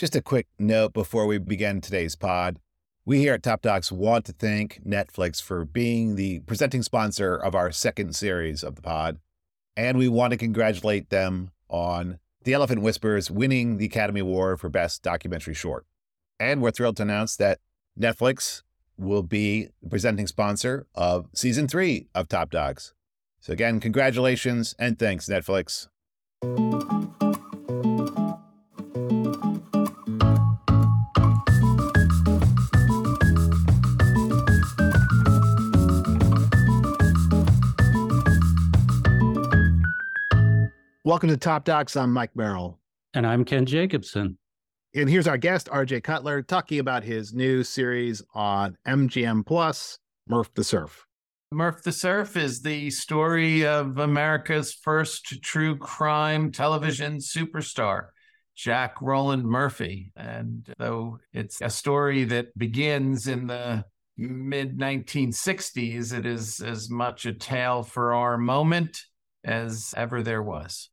Just a quick note before we begin today's pod. We here at Top Docs want to thank Netflix for being the presenting sponsor of our second series of the pod. And we want to congratulate them on The Elephant Whisperers winning the Academy Award for Best Documentary Short. And we're thrilled to announce that Netflix will be the presenting sponsor of season three of Top Docs. So, again, congratulations and thanks, Netflix. Welcome to Top Docs. I'm Mike Merrill. And I'm Ken Jacobson. And here's our guest, RJ Cutler, talking about his new series on MGM Plus, Murf the Surf. Murf the Surf is the story of America's first true crime television superstar, Jack Roland Murphy. And though it's a story that begins in the mid 1960s, it is as much a tale for our moment as ever there was.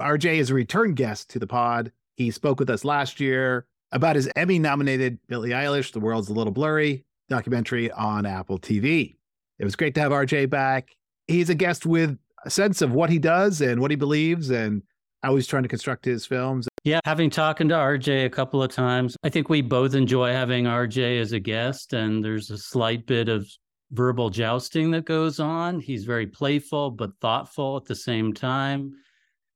RJ is a return guest to the pod. He spoke with us last year about his Emmy nominated Billie Eilish, The World's a Little Blurry documentary on Apple TV. It was great to have RJ back. He's a guest with a sense of what he does and what he believes and how he's trying to construct his films. Yeah, having talked to RJ a couple of times, I think we both enjoy having RJ as a guest, and there's a slight bit of verbal jousting that goes on. He's very playful but thoughtful at the same time.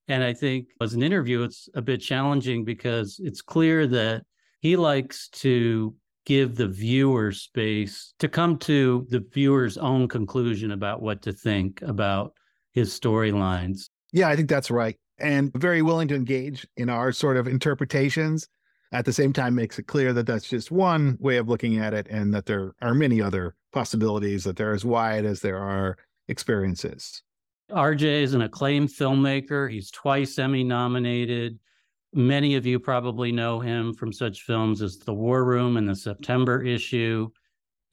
And I think as an interview, it's a bit challenging because it's clear that he likes to give the viewer space to come to the viewer's own conclusion about what to think about his storylines. Yeah, I think that's right. And very willing to engage in our sort of interpretations. At the same time, makes it clear that that's just one way of looking at it and that there are many other possibilities, that they're as wide as there are experiences. RJ is an acclaimed filmmaker. He's twice Emmy nominated. Many of you probably know him from such films as The War Room and the September issue,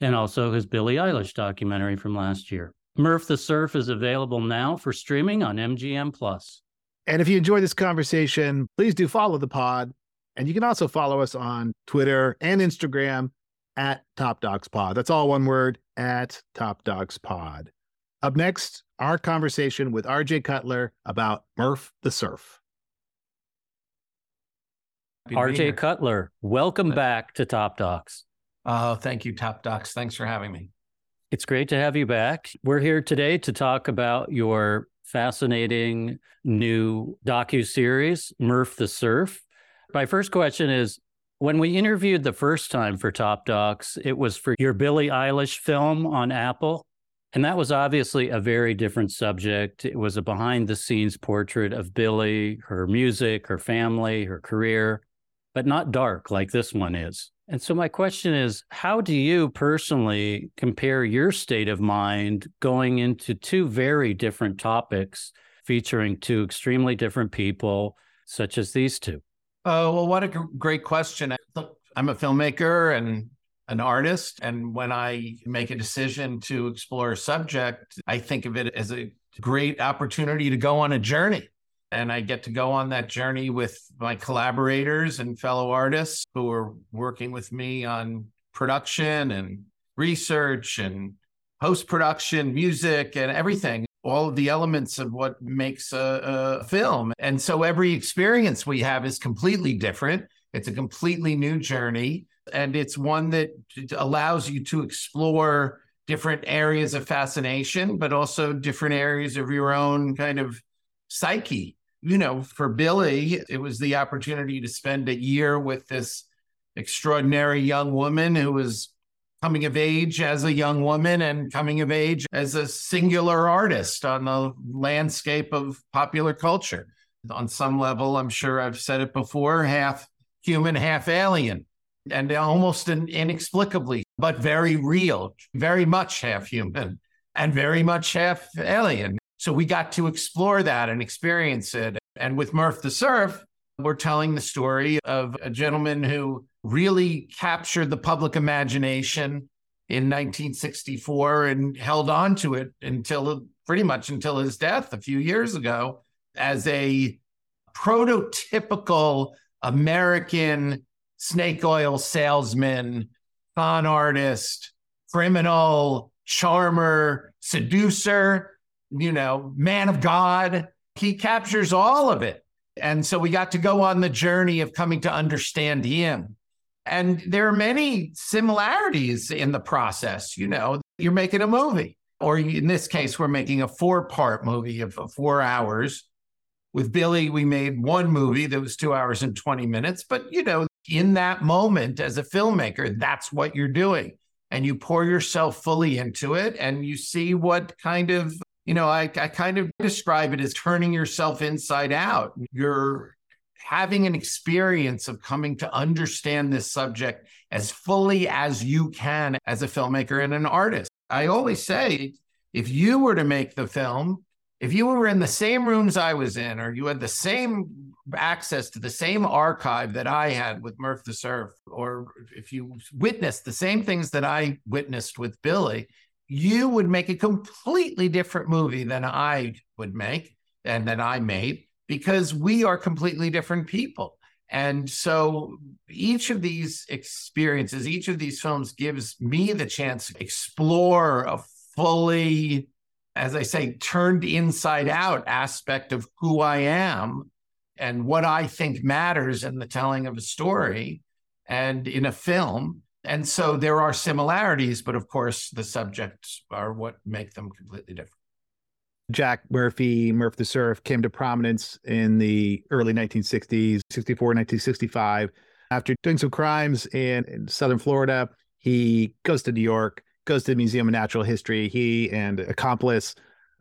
and also his Billie Eilish documentary from last year. Murf the Surf is available now for streaming on MGM Plus. And if you enjoy this conversation, please do follow the pod. And you can also follow us on Twitter and Instagram at Top Docs Pod. That's all one word at Top Docs Pod. Up next, our conversation with RJ Cutler about Murf the Surf. RJ Cutler, welcome back to Top Docs. Oh, thank you, Top Docs. Thanks for having me. It's great to have you back. We're here today to talk about your fascinating new docu series, Murf the Surf. My first question is when we interviewed the first time for Top Docs, it was for your Billie Eilish film on Apple. And that was obviously a very different subject. It was a behind the scenes portrait of Billie, her music, her family, her career, but not dark like this one is. And so, my question is how do you personally compare your state of mind going into two very different topics featuring two extremely different people, such as these two? Oh, well, what a great question. Look, I'm a filmmaker and an artist. And when I make a decision to explore a subject, I think of it as a great opportunity to go on a journey. And I get to go on that journey with my collaborators and fellow artists who are working with me on production and research and post production, music, and everything. All of the elements of what makes a, a film. And so every experience we have is completely different. It's a completely new journey and it's one that allows you to explore different areas of fascination, but also different areas of your own kind of psyche. You know, for Billie, it was the opportunity to spend a year with this extraordinary young woman who was coming of age as a young woman and coming of age as a singular artist on the landscape of popular culture. On some level, I'm sure I've said it before half human, half alien and almost inexplicably, but very real, very much half human and very much half alien. So we got to explore that and experience it. And with Murf the Surf, we're telling the story of a gentleman who really captured the public imagination in 1964 and held on to it until pretty much until his death a few years ago as a prototypical American snake oil salesman, con artist, criminal, charmer, seducer, you know, man of God. He captures all of it. And so we got to go on the journey of coming to understand him. And there are many similarities in the process. You know, you're making a movie, or in this case, we're making a four part movie of four hours. With Billie, we made one movie that was two hours and 20 minutes. But, you know, in that moment as a filmmaker, that's what you're doing. And you pour yourself fully into it and you see what kind of, you know, I, I kind of describe it as turning yourself inside out. You're having an experience of coming to understand this subject as fully as you can as a filmmaker and an artist. I always say if you were to make the film, if you were in the same rooms I was in, or you had the same access to the same archive that I had with Murf the Surf, or if you witnessed the same things that I witnessed with Billie, you would make a completely different movie than I would make and that I made because we are completely different people. And so each of these experiences, each of these films gives me the chance to explore a fully as I say, turned inside out aspect of who I am and what I think matters in the telling of a story and in a film. And so there are similarities, but of course, the subjects are what make them completely different. Jack Murphy, Murf the Surf, came to prominence in the early 1960s, 64, 1965. After doing some crimes in, in southern Florida, he goes to New York goes to the Museum of Natural History. He and accomplice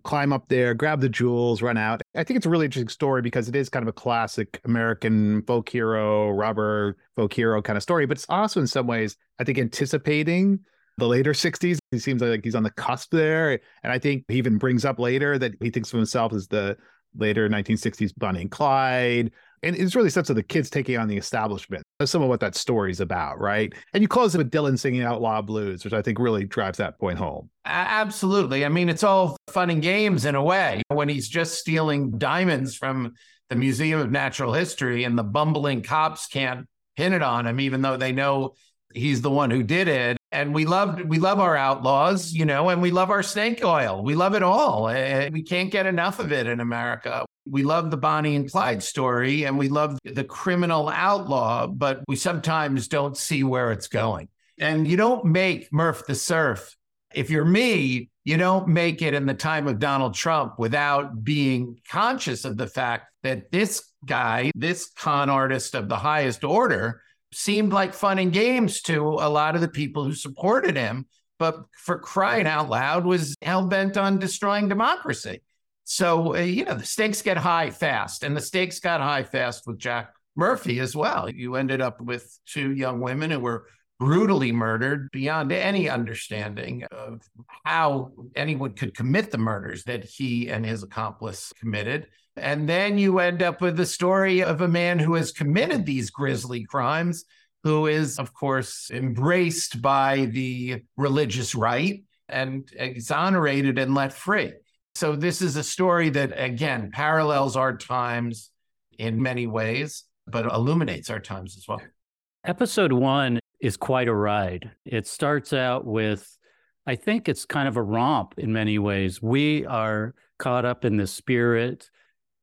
climb up there, grab the jewels, run out. I think it's a really interesting story because it is kind of a classic American folk hero, robber folk hero kind of story, but it's also in some ways, I think, anticipating the later 60s. He seems like he's on the cusp there. And I think he even brings up later that he thinks of himself as the later 1960s Bonnie and Clyde, and it's really sense of the kids taking on the establishment. That's some of what that story's about, right? And you close it with Dylan singing Outlaw Blues, which I think really drives that point home. Absolutely. I mean, it's all fun and games in a way. When he's just stealing diamonds from the Museum of Natural History and the bumbling cops can't pin it on him, even though they know he's the one who did it. And we love we love our outlaws, you know, and we love our snake oil. We love it all. We can't get enough of it in America. We love the Bonnie and Clyde story and we love the criminal outlaw, but we sometimes don't see where it's going. And you don't make Murf the Surf. If you're me, you don't make it in the time of Donald Trump without being conscious of the fact that this guy, this con artist of the highest order, seemed like fun and games to a lot of the people who supported him, but for crying out loud was hell bent on destroying democracy. So, uh, you know, the stakes get high fast, and the stakes got high fast with Jack Murphy as well. You ended up with two young women who were brutally murdered beyond any understanding of how anyone could commit the murders that he and his accomplice committed. And then you end up with the story of a man who has committed these grisly crimes, who is, of course, embraced by the religious right and exonerated and let free. So, this is a story that, again, parallels our times in many ways, but illuminates our times as well. Episode one is quite a ride. It starts out with, I think it's kind of a romp in many ways. We are caught up in the spirit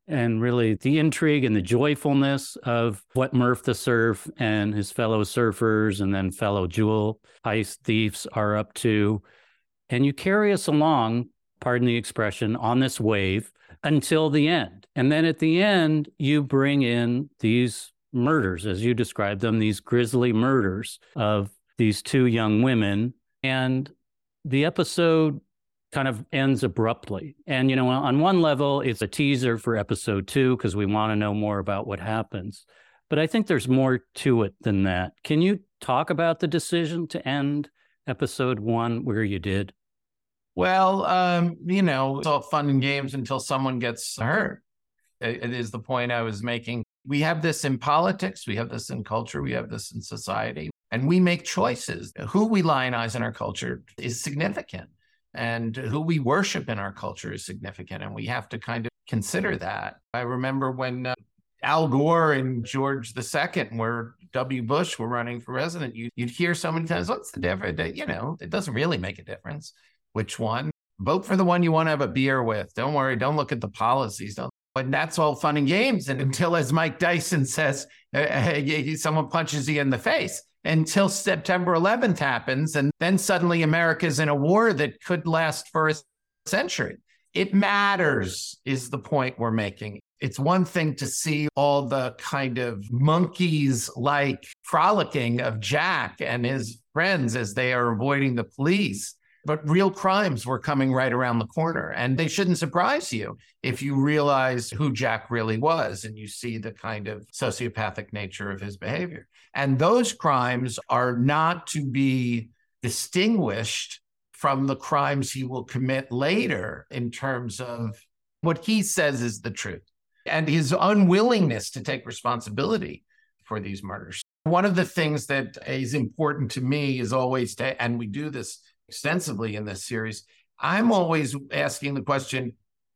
and really the intrigue and the joyfulness of what Murf the Surf and his fellow surfers and then fellow jewel heist thieves are up to. And you carry us along, pardon the expression, on this wave until the end. And then at the end, you bring in these murders, as you described them, these grisly murders of these two young women. And the episode kind of ends abruptly. And, you know, on one level, it's a teaser for episode two because we want to know more about what happens. But I think there's more to it than that. Can you talk about the decision to end episode one where you did? Well, um, you know, it's all fun and games until someone gets hurt. It is the point I was making. We have this in politics, we have this in culture, we have this in society, and we make choices. Who we lionize in our culture is significant and who we worship in our culture is significant. And we have to kind of consider that. I remember when uh, Al Gore and George II were W. Bush were running for president, you, would hear so many times, what's the difference? You know, it doesn't really make a difference which one. Vote for the one you want to have a beer with. Don't worry. Don't look at the policies. Don't. But that's all fun and games. And until, as Mike Tyson says, uh, someone punches you in the face until September 11th happens. And then suddenly America's in a war that could last for a century. It matters, is the point we're making. It's one thing to see all the kind of monkeys like frolicking of Jack and his friends as they are avoiding the police. But real crimes were coming right around the corner. And they shouldn't surprise you if you realize who Jack really was and you see the kind of sociopathic nature of his behavior. And those crimes are not to be distinguished from the crimes he will commit later in terms of what he says is the truth and his unwillingness to take responsibility for these murders. One of the things that is important to me is always to, and we do this extensively in this series, I'm always asking the question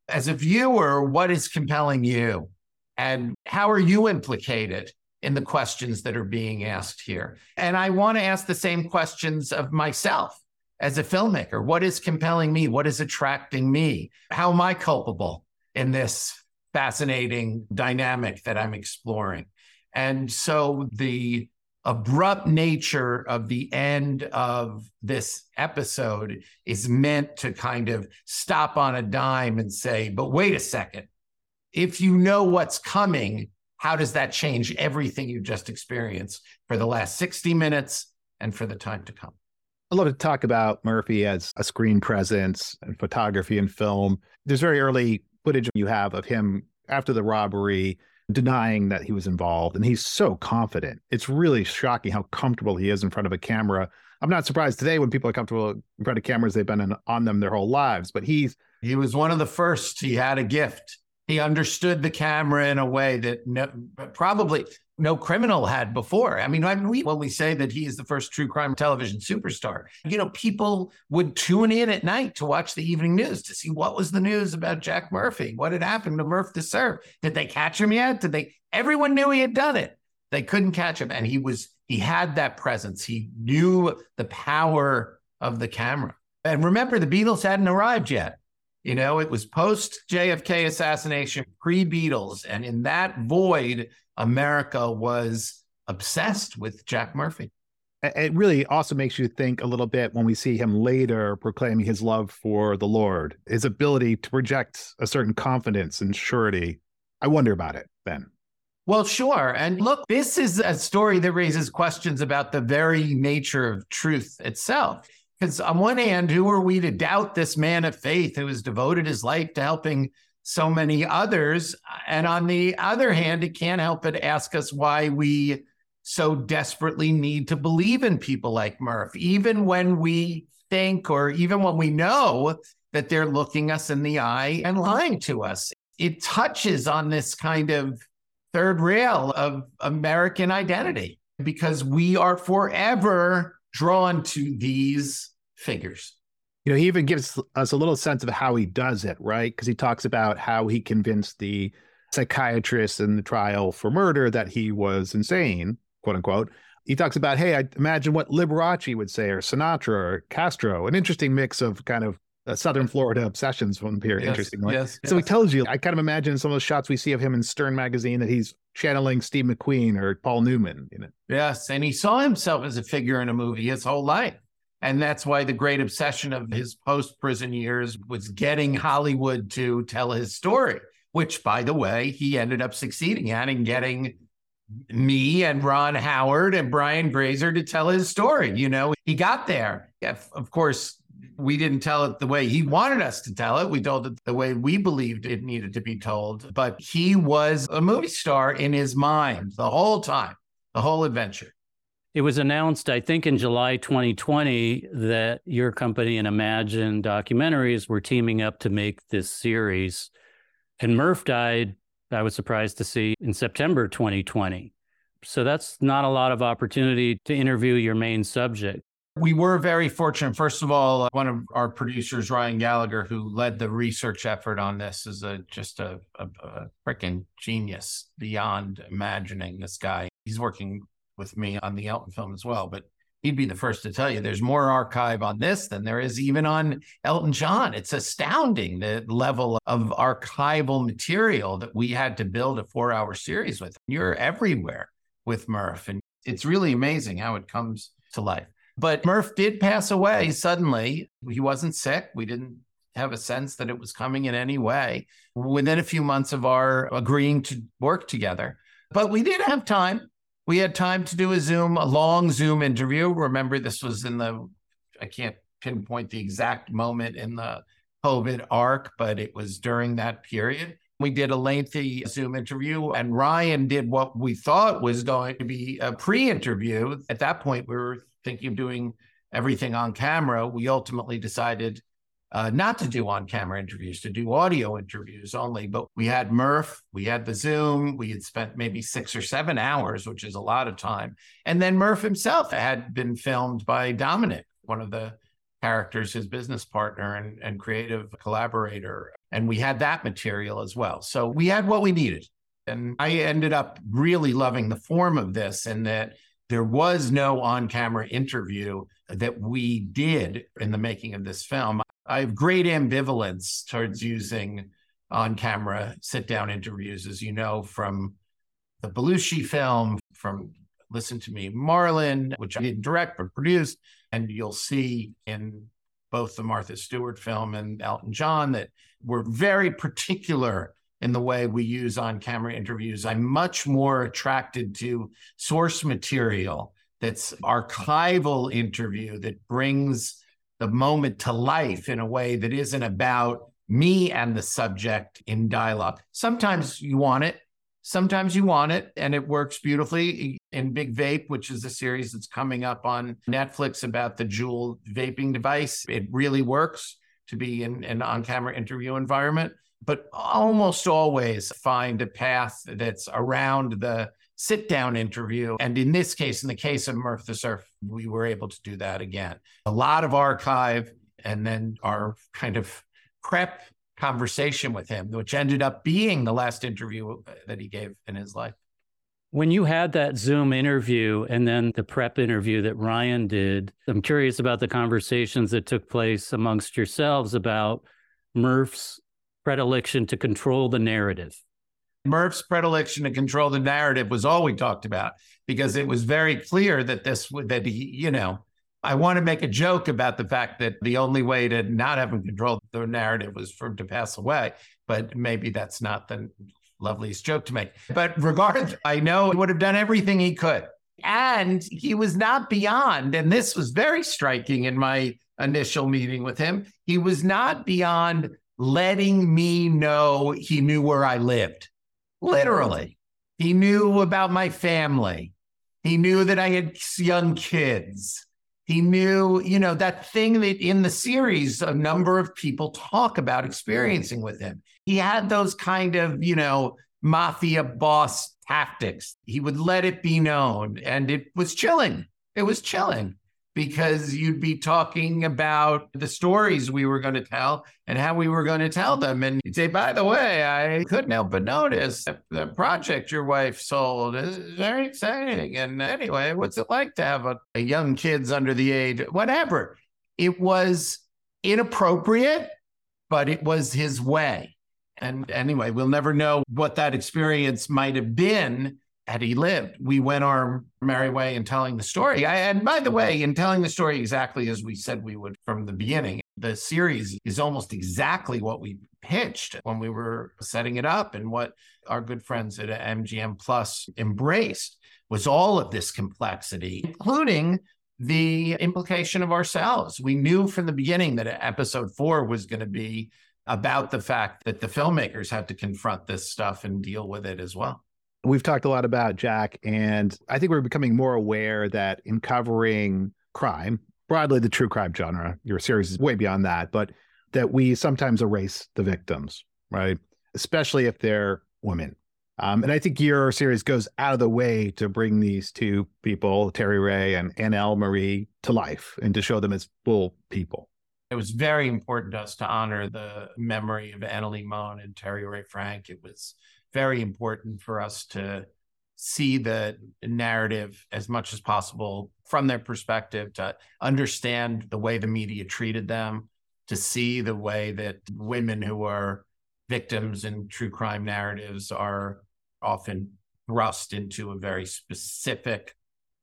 as a viewer, what is compelling you? And how are you implicated in the questions that are being asked here? And I want to ask the same questions of myself as a filmmaker. What is compelling me? What is attracting me? How am I culpable in this fascinating dynamic that I'm exploring? And so the abrupt nature of the end of this episode is meant to kind of stop on a dime and say, but wait a second. If you know what's coming, how does that change everything you've just experienced for the last 60 minutes and for the time to come? I'd love to talk about Murphy as a screen presence and photography and film. There's very early footage you have of him after the robbery denying that he was involved. And he's so confident. It's really shocking how comfortable he is in front of a camera. I'm not surprised today when people are comfortable in front of cameras, they've been on them their whole lives. But he's. He was one of the first. He had a gift. He understood the camera in a way that no, probably no criminal had before. I mean, when we, when we say that he is the first true crime television superstar, you know, people would tune in at night to watch the evening news to see what was the news about Jack Murphy. What had happened to Murf the Surf? Did they catch him yet? Did they? Everyone knew he had done it. They couldn't catch him, and he was he had that presence. He knew the power of the camera. And remember, the Beatles hadn't arrived yet. You know, it was post JFK assassination, pre Beatles. And in that void, America was obsessed with Jack Murphy. It really also makes you think a little bit when we see him later proclaiming his love for the Lord, his ability to project a certain confidence and surety. I wonder about it then. Well, sure. And look, this is a story that raises questions about the very nature of truth itself. Because on one hand, who are we to doubt this man of faith who has devoted his life to helping so many others? And on the other hand, it can't help but ask us why we so desperately need to believe in people like Murf, even when we think or even when we know that they're looking us in the eye and lying to us. It touches on this kind of third rail of American identity because we are forever drawn to these figures. You know, he even gives us a little sense of how he does it, right? Because he talks about how he convinced the psychiatrist in the trial for murder that he was insane, quote unquote. He talks about, hey, I imagine what Liberace would say, or Sinatra, or Castro, an interesting mix of kind of uh, Southern Florida obsessions from here. Yes, interestingly. Yes, so yes. he tells you, I kind of imagine some of those shots we see of him in Stern magazine that he's channeling Steve McQueen or Paul Newman. You know? Yes. And he saw himself as a figure in a movie his whole life. And that's why the great obsession of his post prison years was getting Hollywood to tell his story, which, by the way, he ended up succeeding at and getting me and Ron Howard and Brian Grazer to tell his story. You know, he got there. Of course, we didn't tell it the way he wanted us to tell it. We told it the way we believed it needed to be told. But he was a movie star in his mind the whole time, the whole adventure. It was announced, I think, in July 2020 that your company and Imagine Documentaries were teaming up to make this series. And Murf died, I was surprised to see, in September 2020. So that's not a lot of opportunity to interview your main subject. We were very fortunate. First of all, uh, one of our producers, Ryan Gallagher, who led the research effort on this, is a just a, a, a freaking genius beyond imagining. This guy, he's working with me on the Elton film as well. But he'd be the first to tell you there's more archive on this than there is even on Elton John. It's astounding the level of archival material that we had to build a four hour series with. You're everywhere with Murf, and it's really amazing how it comes to life. But Murf did pass away suddenly. He wasn't sick. We didn't have a sense that it was coming in any way within a few months of our agreeing to work together. But we did have time we had time to do a Zoom, a long Zoom interview. Remember, this was in the, I can't pinpoint the exact moment in the COVID arc, but it was during that period. We did a lengthy Zoom interview, and Ryan did what we thought was going to be a pre interview. At that point, we were thinking of doing everything on camera. We ultimately decided uh, not to do on camera interviews, to do audio interviews only. But we had Murf, we had the Zoom, we had spent maybe six or seven hours, which is a lot of time. And then Murf himself had been filmed by Dominic, one of the characters, his business partner and, and creative collaborator. And we had that material as well. So we had what we needed. And I ended up really loving the form of this and that there was no on camera interview that we did in the making of this film. I have great ambivalence towards using on camera sit down interviews, as you know, from the Belushi film, from Listen to Me, Marlon, which I didn't direct but produced. And you'll see in both the Martha Stewart film and Elton John that we're very particular in the way we use on camera interviews. I'm much more attracted to source material that's archival interview that brings the moment to life in a way that isn't about me and the subject in dialogue. Sometimes you want it, sometimes you want it, and it works beautifully. In Big Vape, which is a series that's coming up on Netflix about the Juul vaping device, it really works to be in an on camera interview environment. But almost always find a path that's around the sit down interview. And in this case, in the case of Murf the Surf, we were able to do that again. A lot of archive and then our kind of prep conversation with him, which ended up being the last interview uh, that he gave in his life. When you had that Zoom interview and then the prep interview that Ryan did, I'm curious about the conversations that took place amongst yourselves about Murf's predilection to control the narrative Murf's predilection to control the narrative was all we talked about because it was very clear that this would that he, you know, I want to make a joke about the fact that the only way to not have him control the narrative was for him to pass away, but maybe that's not the loveliest joke to make. But regardless, I know he would have done everything he could. And he was not beyond, and this was very striking in my initial meeting with him. He was not beyond letting me know he knew where I lived. Literally. He knew about my family. He knew that I had young kids. He knew, you know, that thing that in the series a number of people talk about experiencing with him. He had those kind of, you know, mafia boss tactics. He would let it be known, and it was chilling. It was chilling because you'd be talking about the stories we were going to tell and how we were going to tell them. And you'd say, by the way, I couldn't help but notice the project your wife sold is very exciting. And anyway, what's it like to have a, a young kids under the age, whatever? It was inappropriate, but it was his way. And anyway, we'll never know what that experience might have been had he lived, we went our merry way in telling the story. I, and by the way, in telling the story exactly as we said we would from the beginning, the series is almost exactly what we pitched when we were setting it up and what our good friends at MGM Plus embraced was all of this complexity, including the implication of ourselves. We knew from the beginning that episode four was going to be about the fact that the filmmakers had to confront this stuff and deal with it as well. We've talked a lot about Jack, and I think we're becoming more aware that in covering crime, broadly the true crime genre, your series is way beyond that, but that we sometimes erase the victims, right? Especially if they're women. Um, and I think your series goes out of the way to bring these two people, Terry Ray and Annelle Marie, to life and to show them as full people. It was very important to us to honor the memory of Annelie Mohn and Terry Rae Frank. It was very important for us to see the narrative as much as possible from their perspective, to understand the way the media treated them, to see the way that women who are victims in true crime narratives are often thrust into a very specific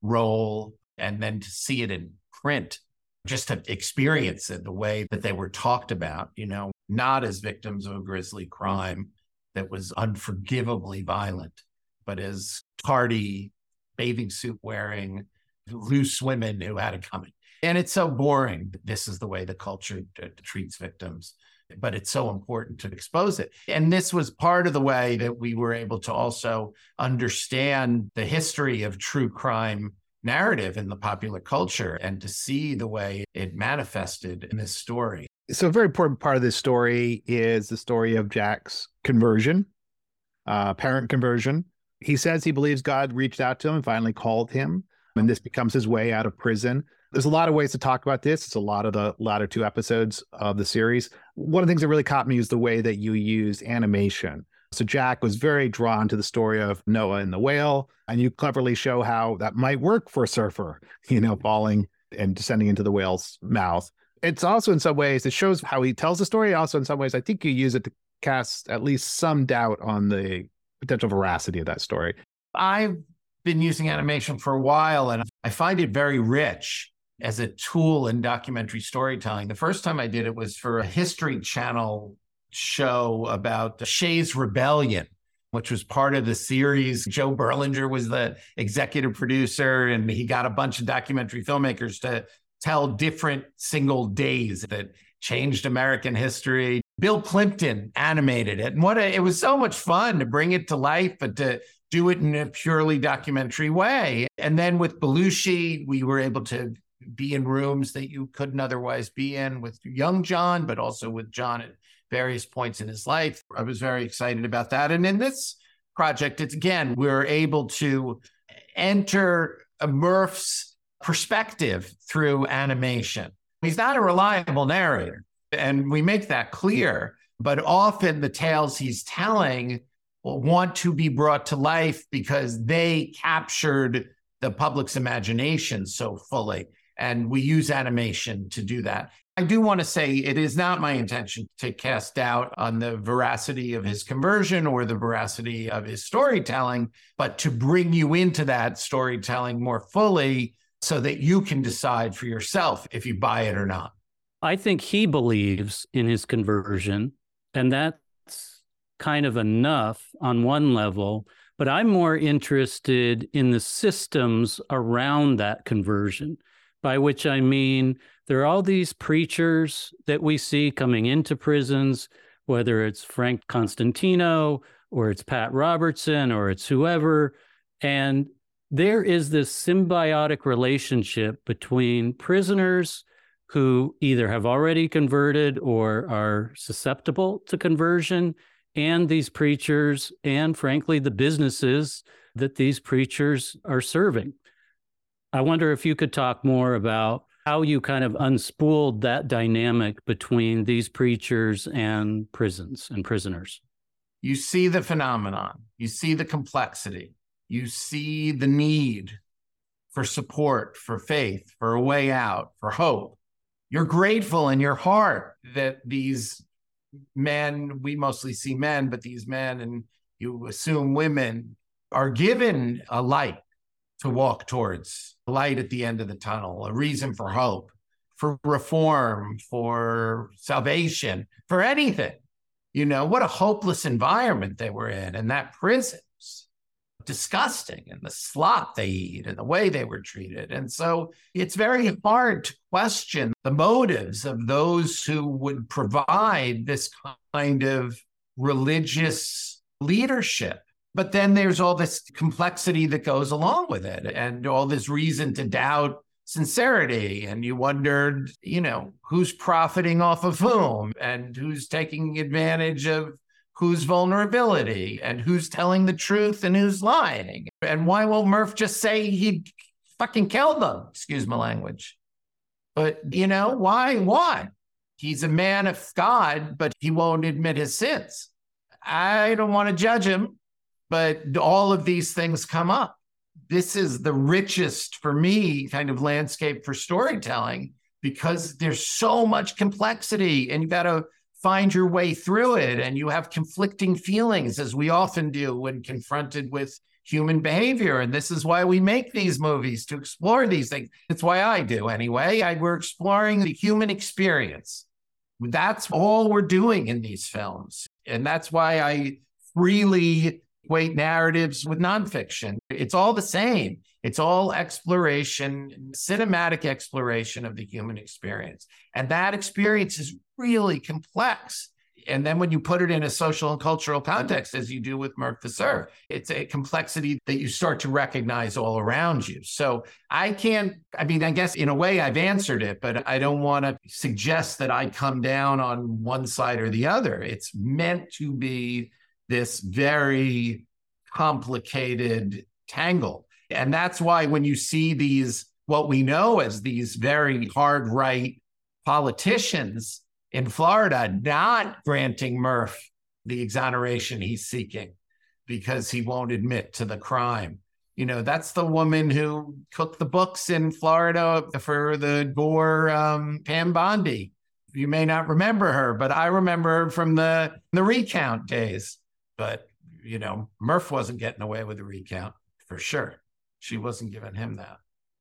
role, and then to see it in print, just to experience it the way that they were talked about, you know, not as victims of a grisly crime that was unforgivably violent, but as tardy, bathing suit wearing, loose women who had it coming. And it's so boring. This is the way the culture t- treats victims, but it's so important to expose it. And this was part of the way that we were able to also understand the history of true crime narrative in the popular culture and to see the way it manifested in this story. So, a very important part of this story is the story of Jack's conversion, uh, parent conversion. He says he believes God reached out to him and finally called him, and this becomes his way out of prison. There's a lot of ways to talk about this. It's a lot of the latter two episodes of the series. One of the things that really caught me is the way that you used animation. So Jack was very drawn to the story of Noah and the whale, and you cleverly show how that might work for a surfer, you know, falling and descending into the whale's mouth. It's also in some ways it shows how he tells the story. Also, in some ways, I think you use it to cast at least some doubt on the potential veracity of that story. I've been using animation for a while, and I find it very rich as a tool in documentary storytelling. The first time I did it was for a History Channel show about Shays Rebellion, which was part of the series. Joe Berlinger was the executive producer, and he got a bunch of documentary filmmakers to tell different single days that changed American history. Bill Plympton animated it. And what a, it was so much fun to bring it to life, but to do it in a purely documentary way. And then with Belushi, we were able to be in rooms that you couldn't otherwise be in with young John, but also with John at various points in his life. I was very excited about that. And in this project, it's again, we are able to enter a Murf's perspective through animation. He's not a reliable narrator, and we make that clear. But often the tales he's telling want to be brought to life because they captured the public's imagination so fully. And we use animation to do that. I do want to say it is not my intention to cast doubt on the veracity of his conversion or the veracity of his storytelling, but to bring you into that storytelling more fully so that you can decide for yourself if you buy it or not. I think he believes in his conversion, and that's kind of enough on one level. But I'm more interested in the systems around that conversion, by which I mean there are all these preachers that we see coming into prisons, whether it's Frank Constantino or it's Pat Robertson or it's whoever. And there is this symbiotic relationship between prisoners who either have already converted or are susceptible to conversion and these preachers and frankly the businesses that these preachers are serving. I wonder if you could talk more about how you kind of unspooled that dynamic between these preachers and prisons and prisoners. You see the phenomenon, you see the complexity, you see the need for support, for faith, for a way out, for hope. You're grateful in your heart that these men, we mostly see men, but these men, and you assume women, are given a light to walk towards light at the end of the tunnel, a reason for hope, for reform, for salvation, for anything. You know, what a hopeless environment they were in. And that prison disgusting and the slop they eat and the way they were treated. And so it's very hard to question the motives of those who would provide this kind of religious leadership. But then there's all this complexity that goes along with it and all this reason to doubt sincerity. And you wondered, you know, who's profiting off of whom and who's taking advantage of whose vulnerability and who's telling the truth and who's lying. And why won't Murf just say he fucking killed them? Excuse my language. But, you know, why? Why? He's a man of God, but he won't admit his sins. I don't want to judge him but all of these things come up. This is the richest for me kind of landscape for storytelling because there's so much complexity and you got to find your way through it and you have conflicting feelings as we often do when confronted with human behavior. And this is why we make these movies to explore these things. It's why i do anyway. I, we're exploring the human experience. That's all we're doing in these films. And that's why i freely equate narratives with nonfiction. It's all the same. It's all exploration cinematic exploration of the human experience. And that experience is really complex and then when you put it in a social and cultural context, as you do with Murf the Surf, it's a complexity that you start to recognize all around you. So I can't, I mean, I guess in a way I've answered it, but I don't want to suggest that I come down on one side or the other. It's meant to be this very complicated tangle. And that's why when you see these, what we know as these very hard right politicians, in Florida not granting Murf the exoneration he's seeking because he won't admit to the crime. You know, that's the woman who cooked the books in Florida for the Gore um, Pam Bondi. You may not remember her, but I remember her from the the recount days. But you know, Murf wasn't getting away with the recount for sure. She wasn't giving him that.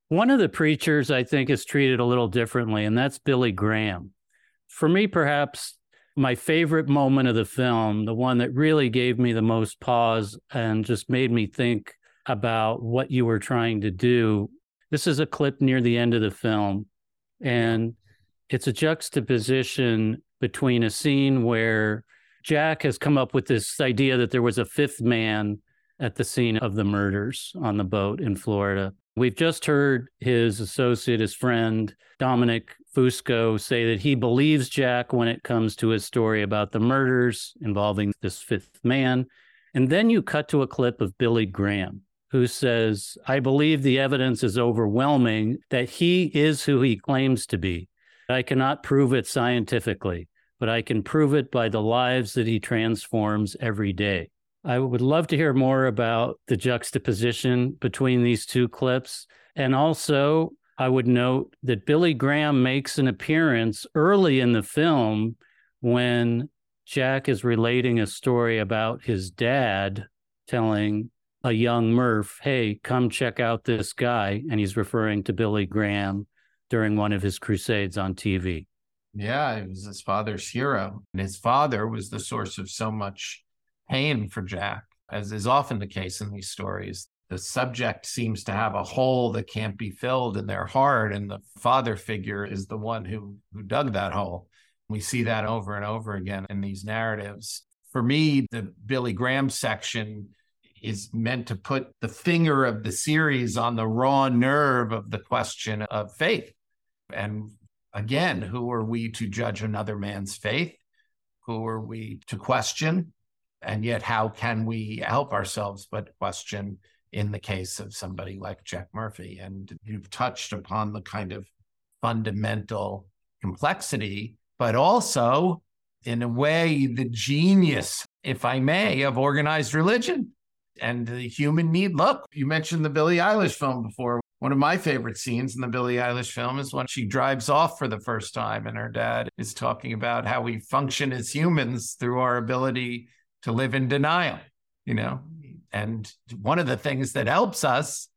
One of the preachers I think is treated a little differently, and that's Billy Graham for me, perhaps my favorite moment of the film, the one that really gave me the most pause and just made me think about what you were trying to do. This is a clip near the end of the film, and it's a juxtaposition between a scene where Jack has come up with this idea that there was a fifth man at the scene of the murders on the boat in Florida. We've just heard his associate, his friend, Dominic Fusco say that he believes Jack when it comes to his story about the murders involving this fifth man. And then you cut to a clip of Billy Graham, who says, I believe the evidence is overwhelming that he is who he claims to be. I cannot prove it scientifically, but I can prove it by the lives that he transforms every day. I would love to hear more about the juxtaposition between these two clips and also I would note that Billy Graham makes an appearance early in the film when Jack is relating a story about his dad telling a young Murf, hey, come check out this guy. And he's referring to Billy Graham during one of his crusades on TV. Yeah, he was his father's hero. And his father was the source of so much pain for Jack, as is often the case in these stories the subject seems to have a hole that can't be filled in their heart and the father figure is the one who who dug that hole. We see that over and over again in these narratives. For me the Billy Graham section is meant to put the finger of the series on the raw nerve of the question of faith. And again who are we to judge another man's faith? Who are we to question? And yet how can we help ourselves but question in the case of somebody like Jack Murphy. And you've touched upon the kind of fundamental complexity, but also, in a way, the genius, if I may, of organized religion and the human need. Look, you mentioned the Billie Eilish film before. One of my favorite scenes in the Billie Eilish film is when she drives off for the first time, and her dad is talking about how we function as humans through our ability to live in denial. You know, and one of the things that helps us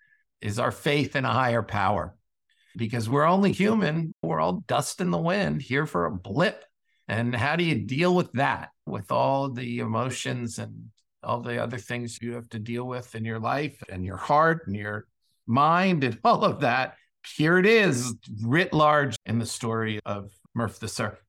is our faith in a higher power because we're only human. We're all dust in the wind here for a blip. And how do you deal with that, with all the emotions and all the other things you have to deal with in your life and your heart and your mind and all of that? Here it is, writ large in the story of Murf the Surf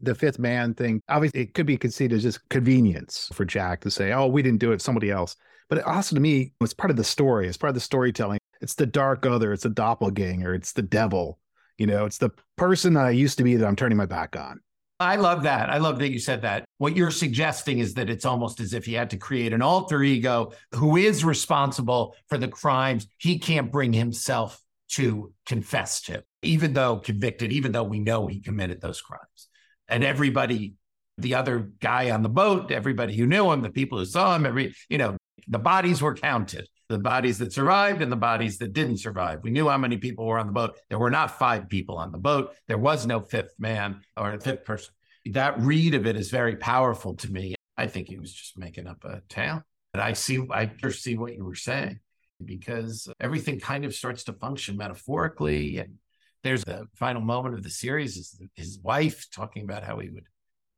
the fifth man thing, obviously, it could be conceived as just convenience for Jack to say, oh, we didn't do it, somebody else. But also to me, it's part of the story, it's part of the storytelling. It's the dark other, it's the doppelganger, it's the devil. You know, it's the person that I used to be that I'm turning my back on. I love that. I love that you said that. What you're suggesting is that it's almost as if he had to create an alter ego who is responsible for the crimes he can't bring himself to confess to, even though convicted, even though we know he committed those crimes. And everybody, the other guy on the boat, everybody who knew him, the people who saw him, every, you know, The bodies were counted the bodies that survived and the bodies that didn't survive. We knew how many people were on the boat. There were not five people on the boat. There was no fifth man or fifth person. That read of it is very powerful to me. I think he was just making up a tale. But I see, I see what you were saying because everything kind of starts to function metaphorically. And there's the final moment of the series is his wife talking about how he would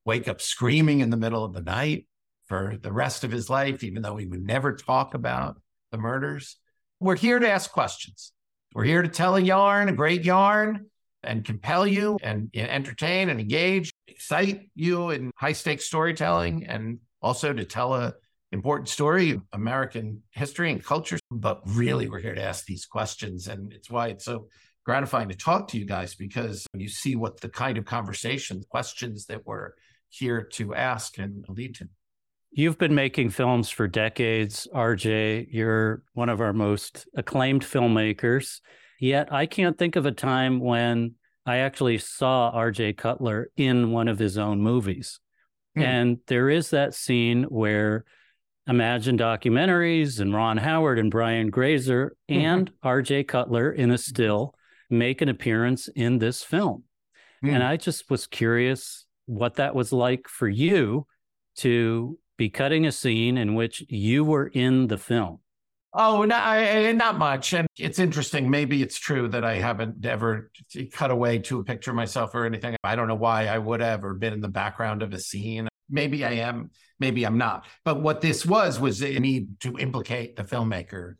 wake up screaming in the middle of the night for the rest of his life, even though he would never talk about the murders. We're here to ask questions. We're here to tell a yarn, a great yarn, and compel you and entertain and engage, excite you in high stakes storytelling, and also to tell a important story of American history and culture. But really, we're here to ask these questions. And it's why it's so gratifying to talk to you guys because you see what the kind of conversations, questions that we're here to ask and lead to. You've been making films for decades, RJ. You're one of our most acclaimed filmmakers. Yet I can't think of a time when I actually saw RJ Cutler in one of his own movies. Hmm. And there is that scene where Imagine Documentaries and Ron Howard and Brian Grazer mm-hmm. and RJ Cutler in a still make an appearance in this film. Hmm. And I just was curious what that was like for you to be cutting a scene in which you were in the film? Oh, not, I, not much. And it's interesting. Maybe it's true that I haven't ever cut away to a picture myself or anything. I don't know why I would have or been in the background of a scene. Maybe I am, maybe I'm not. But what this was was a need to implicate the filmmaker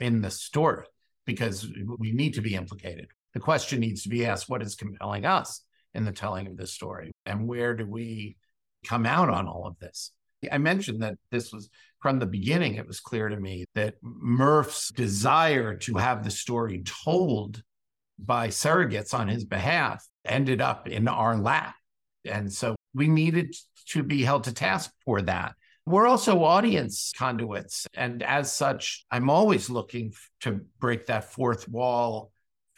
in the story because we need to be implicated. The question needs to be asked what is compelling us in the telling of this story? And where do we come out on all of this? I mentioned that this was from the beginning, it was clear to me that Murf's desire to have the story told by surrogates on his behalf ended up in our lap. And so we needed to be held to task for that. We're also audience conduits. And as such, I'm always looking to break that fourth wall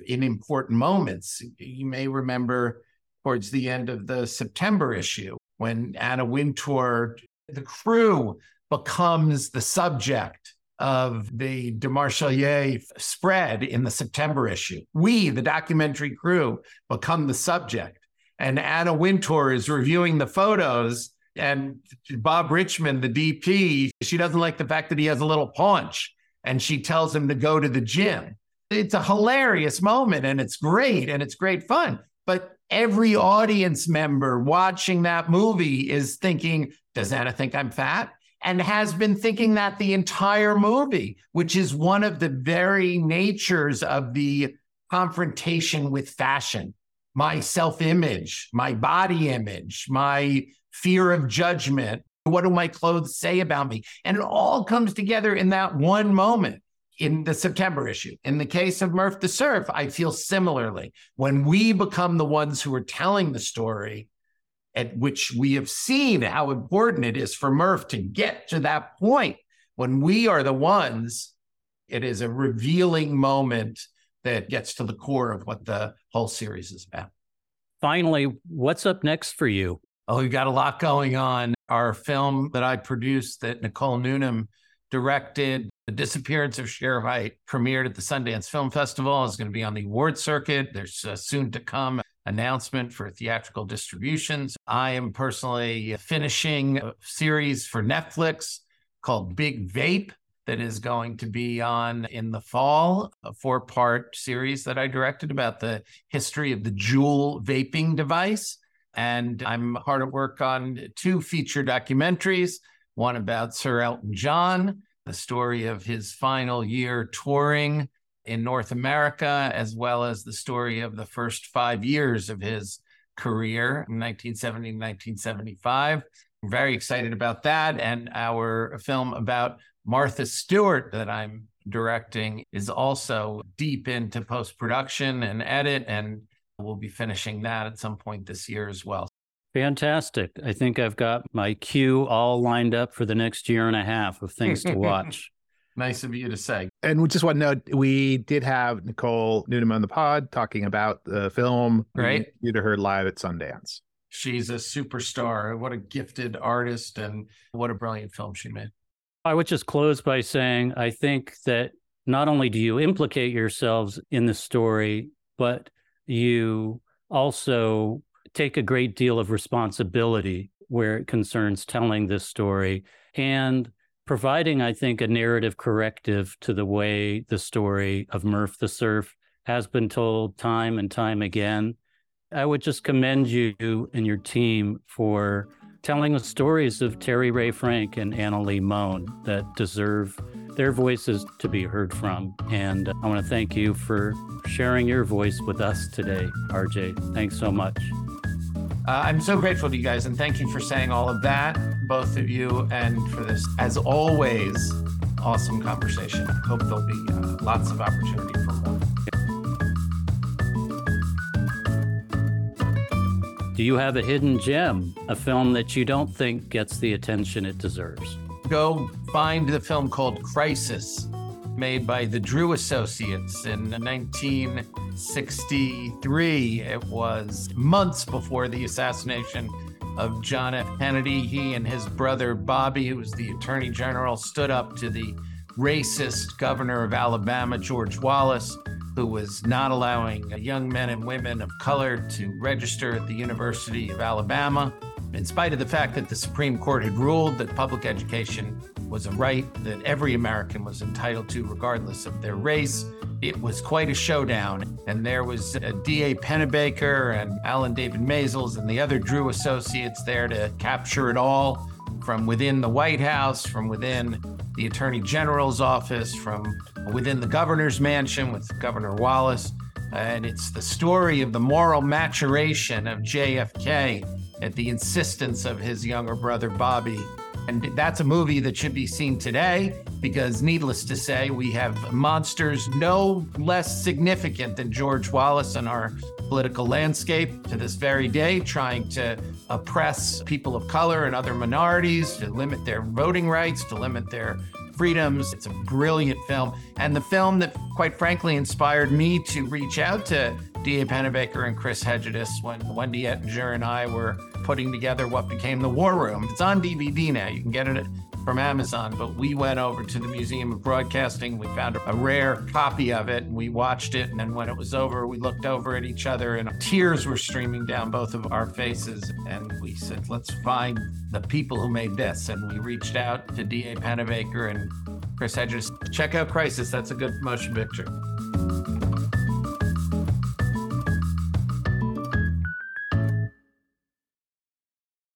in important moments. You may remember towards the end of the September issue when Anna Wintour the crew becomes the subject of the de Demarchelier spread in the September issue. We, the documentary crew, become the subject. And Anna Wintour is reviewing the photos, and Bob Richman, the DP, she doesn't like the fact that he has a little paunch, and she tells him to go to the gym. It's a hilarious moment, and it's great, and it's great fun. But every audience member watching that movie is thinking, does Anna think I'm fat? And has been thinking that the entire movie, which is one of the very natures of the confrontation with fashion my self image, my body image, my fear of judgment. What do my clothes say about me? And it all comes together in that one moment in the September issue. In the case of Murf the Surf, I feel similarly. When we become the ones who are telling the story, at which we have seen how important it is for Murf to get to that point, when we are the ones, it is a revealing moment that gets to the core of what the whole series is about. Finally, what's up next for you? Oh, we've got a lot going on. Our film that I produced that Nicole Newnham directed the Disappearance of Shere Hite premiered at the Sundance Film Festival. is going to be on the award circuit. There's a soon to come announcement for theatrical distributions. I am personally finishing a series for Netflix called Big Vape that is going to be on in the fall, a four part series that I directed about the history of the Juul vaping device. And I'm hard at work on two feature documentaries one about Sir Elton John the story of his final year touring in North America, as well as the story of the first five years of his career, 1970 1975. I'm very excited about that. And our film about Martha Stewart that I'm directing is also deep into post production and edit, and we'll be finishing that at some point this year as well. Fantastic. I think I've got my queue all lined up for the next year and a half of things to watch. Nice of you to say. And we just want to note we did have Nicole Newnham on the pod talking about the film. Right. You to her live at Sundance. She's a superstar. What a gifted artist and what a brilliant film she made. I would just close by saying I think that not only do you implicate yourselves in the story, but you also take a great deal of responsibility where it concerns telling this story and providing, I think, a narrative corrective to the way the story of Murf the Surf has been told time and time again. I would just commend you and your team for telling the stories of Terry Rae Frank and Annelie Mohn that deserve their voices to be heard from. And I want to thank you for sharing your voice with us today, RJ. Thanks so much. Uh, I'm so grateful to you guys, and thank you for saying all of that, both of you, and for this, as always, awesome conversation. Hope there'll be uh, lots of opportunity for more. Do you have a hidden gem, a film that you don't think gets the attention it deserves? Go find the film called Crisis, made by the Drew Associates in 1963. It was months before the assassination of John F. Kennedy. He and his brother Bobby, who was the attorney general, stood up to the racist governor of Alabama, George Wallace, who was not allowing young men and women of color to register at the University of Alabama in spite of the fact that the Supreme Court had ruled that public education was a right that every American was entitled to, regardless of their race. It was quite a showdown. And there was uh, D.A. Pennebaker and Alan David Maysles and the other Drew associates there to capture it all from within the White House, from within the Attorney General's office, from within the governor's mansion with Governor Wallace. And it's the story of the moral maturation of JFK at the insistence of his younger brother Bobby. And that's a movie that should be seen today because, needless to say, we have monsters no less significant than George Wallace in our political landscape to this very day, trying to oppress people of color and other minorities, to limit their voting rights, to limit their freedoms. It's a brilliant film. And the film that, quite frankly, inspired me to reach out to D.A. Pennebaker and Chris Hegedus when Wendy Ettinger and I were putting together what became the War Room. It's on DVD now. You can get it from Amazon, but we went over to the Museum of Broadcasting. We found a rare copy of it and we watched it. And then when it was over, we looked over at each other and tears were streaming down both of our faces. And we said, let's find the people who made this. And we reached out to D.A. Pennebaker and Chris Hegedus. Check out Crisis. That's a good motion picture.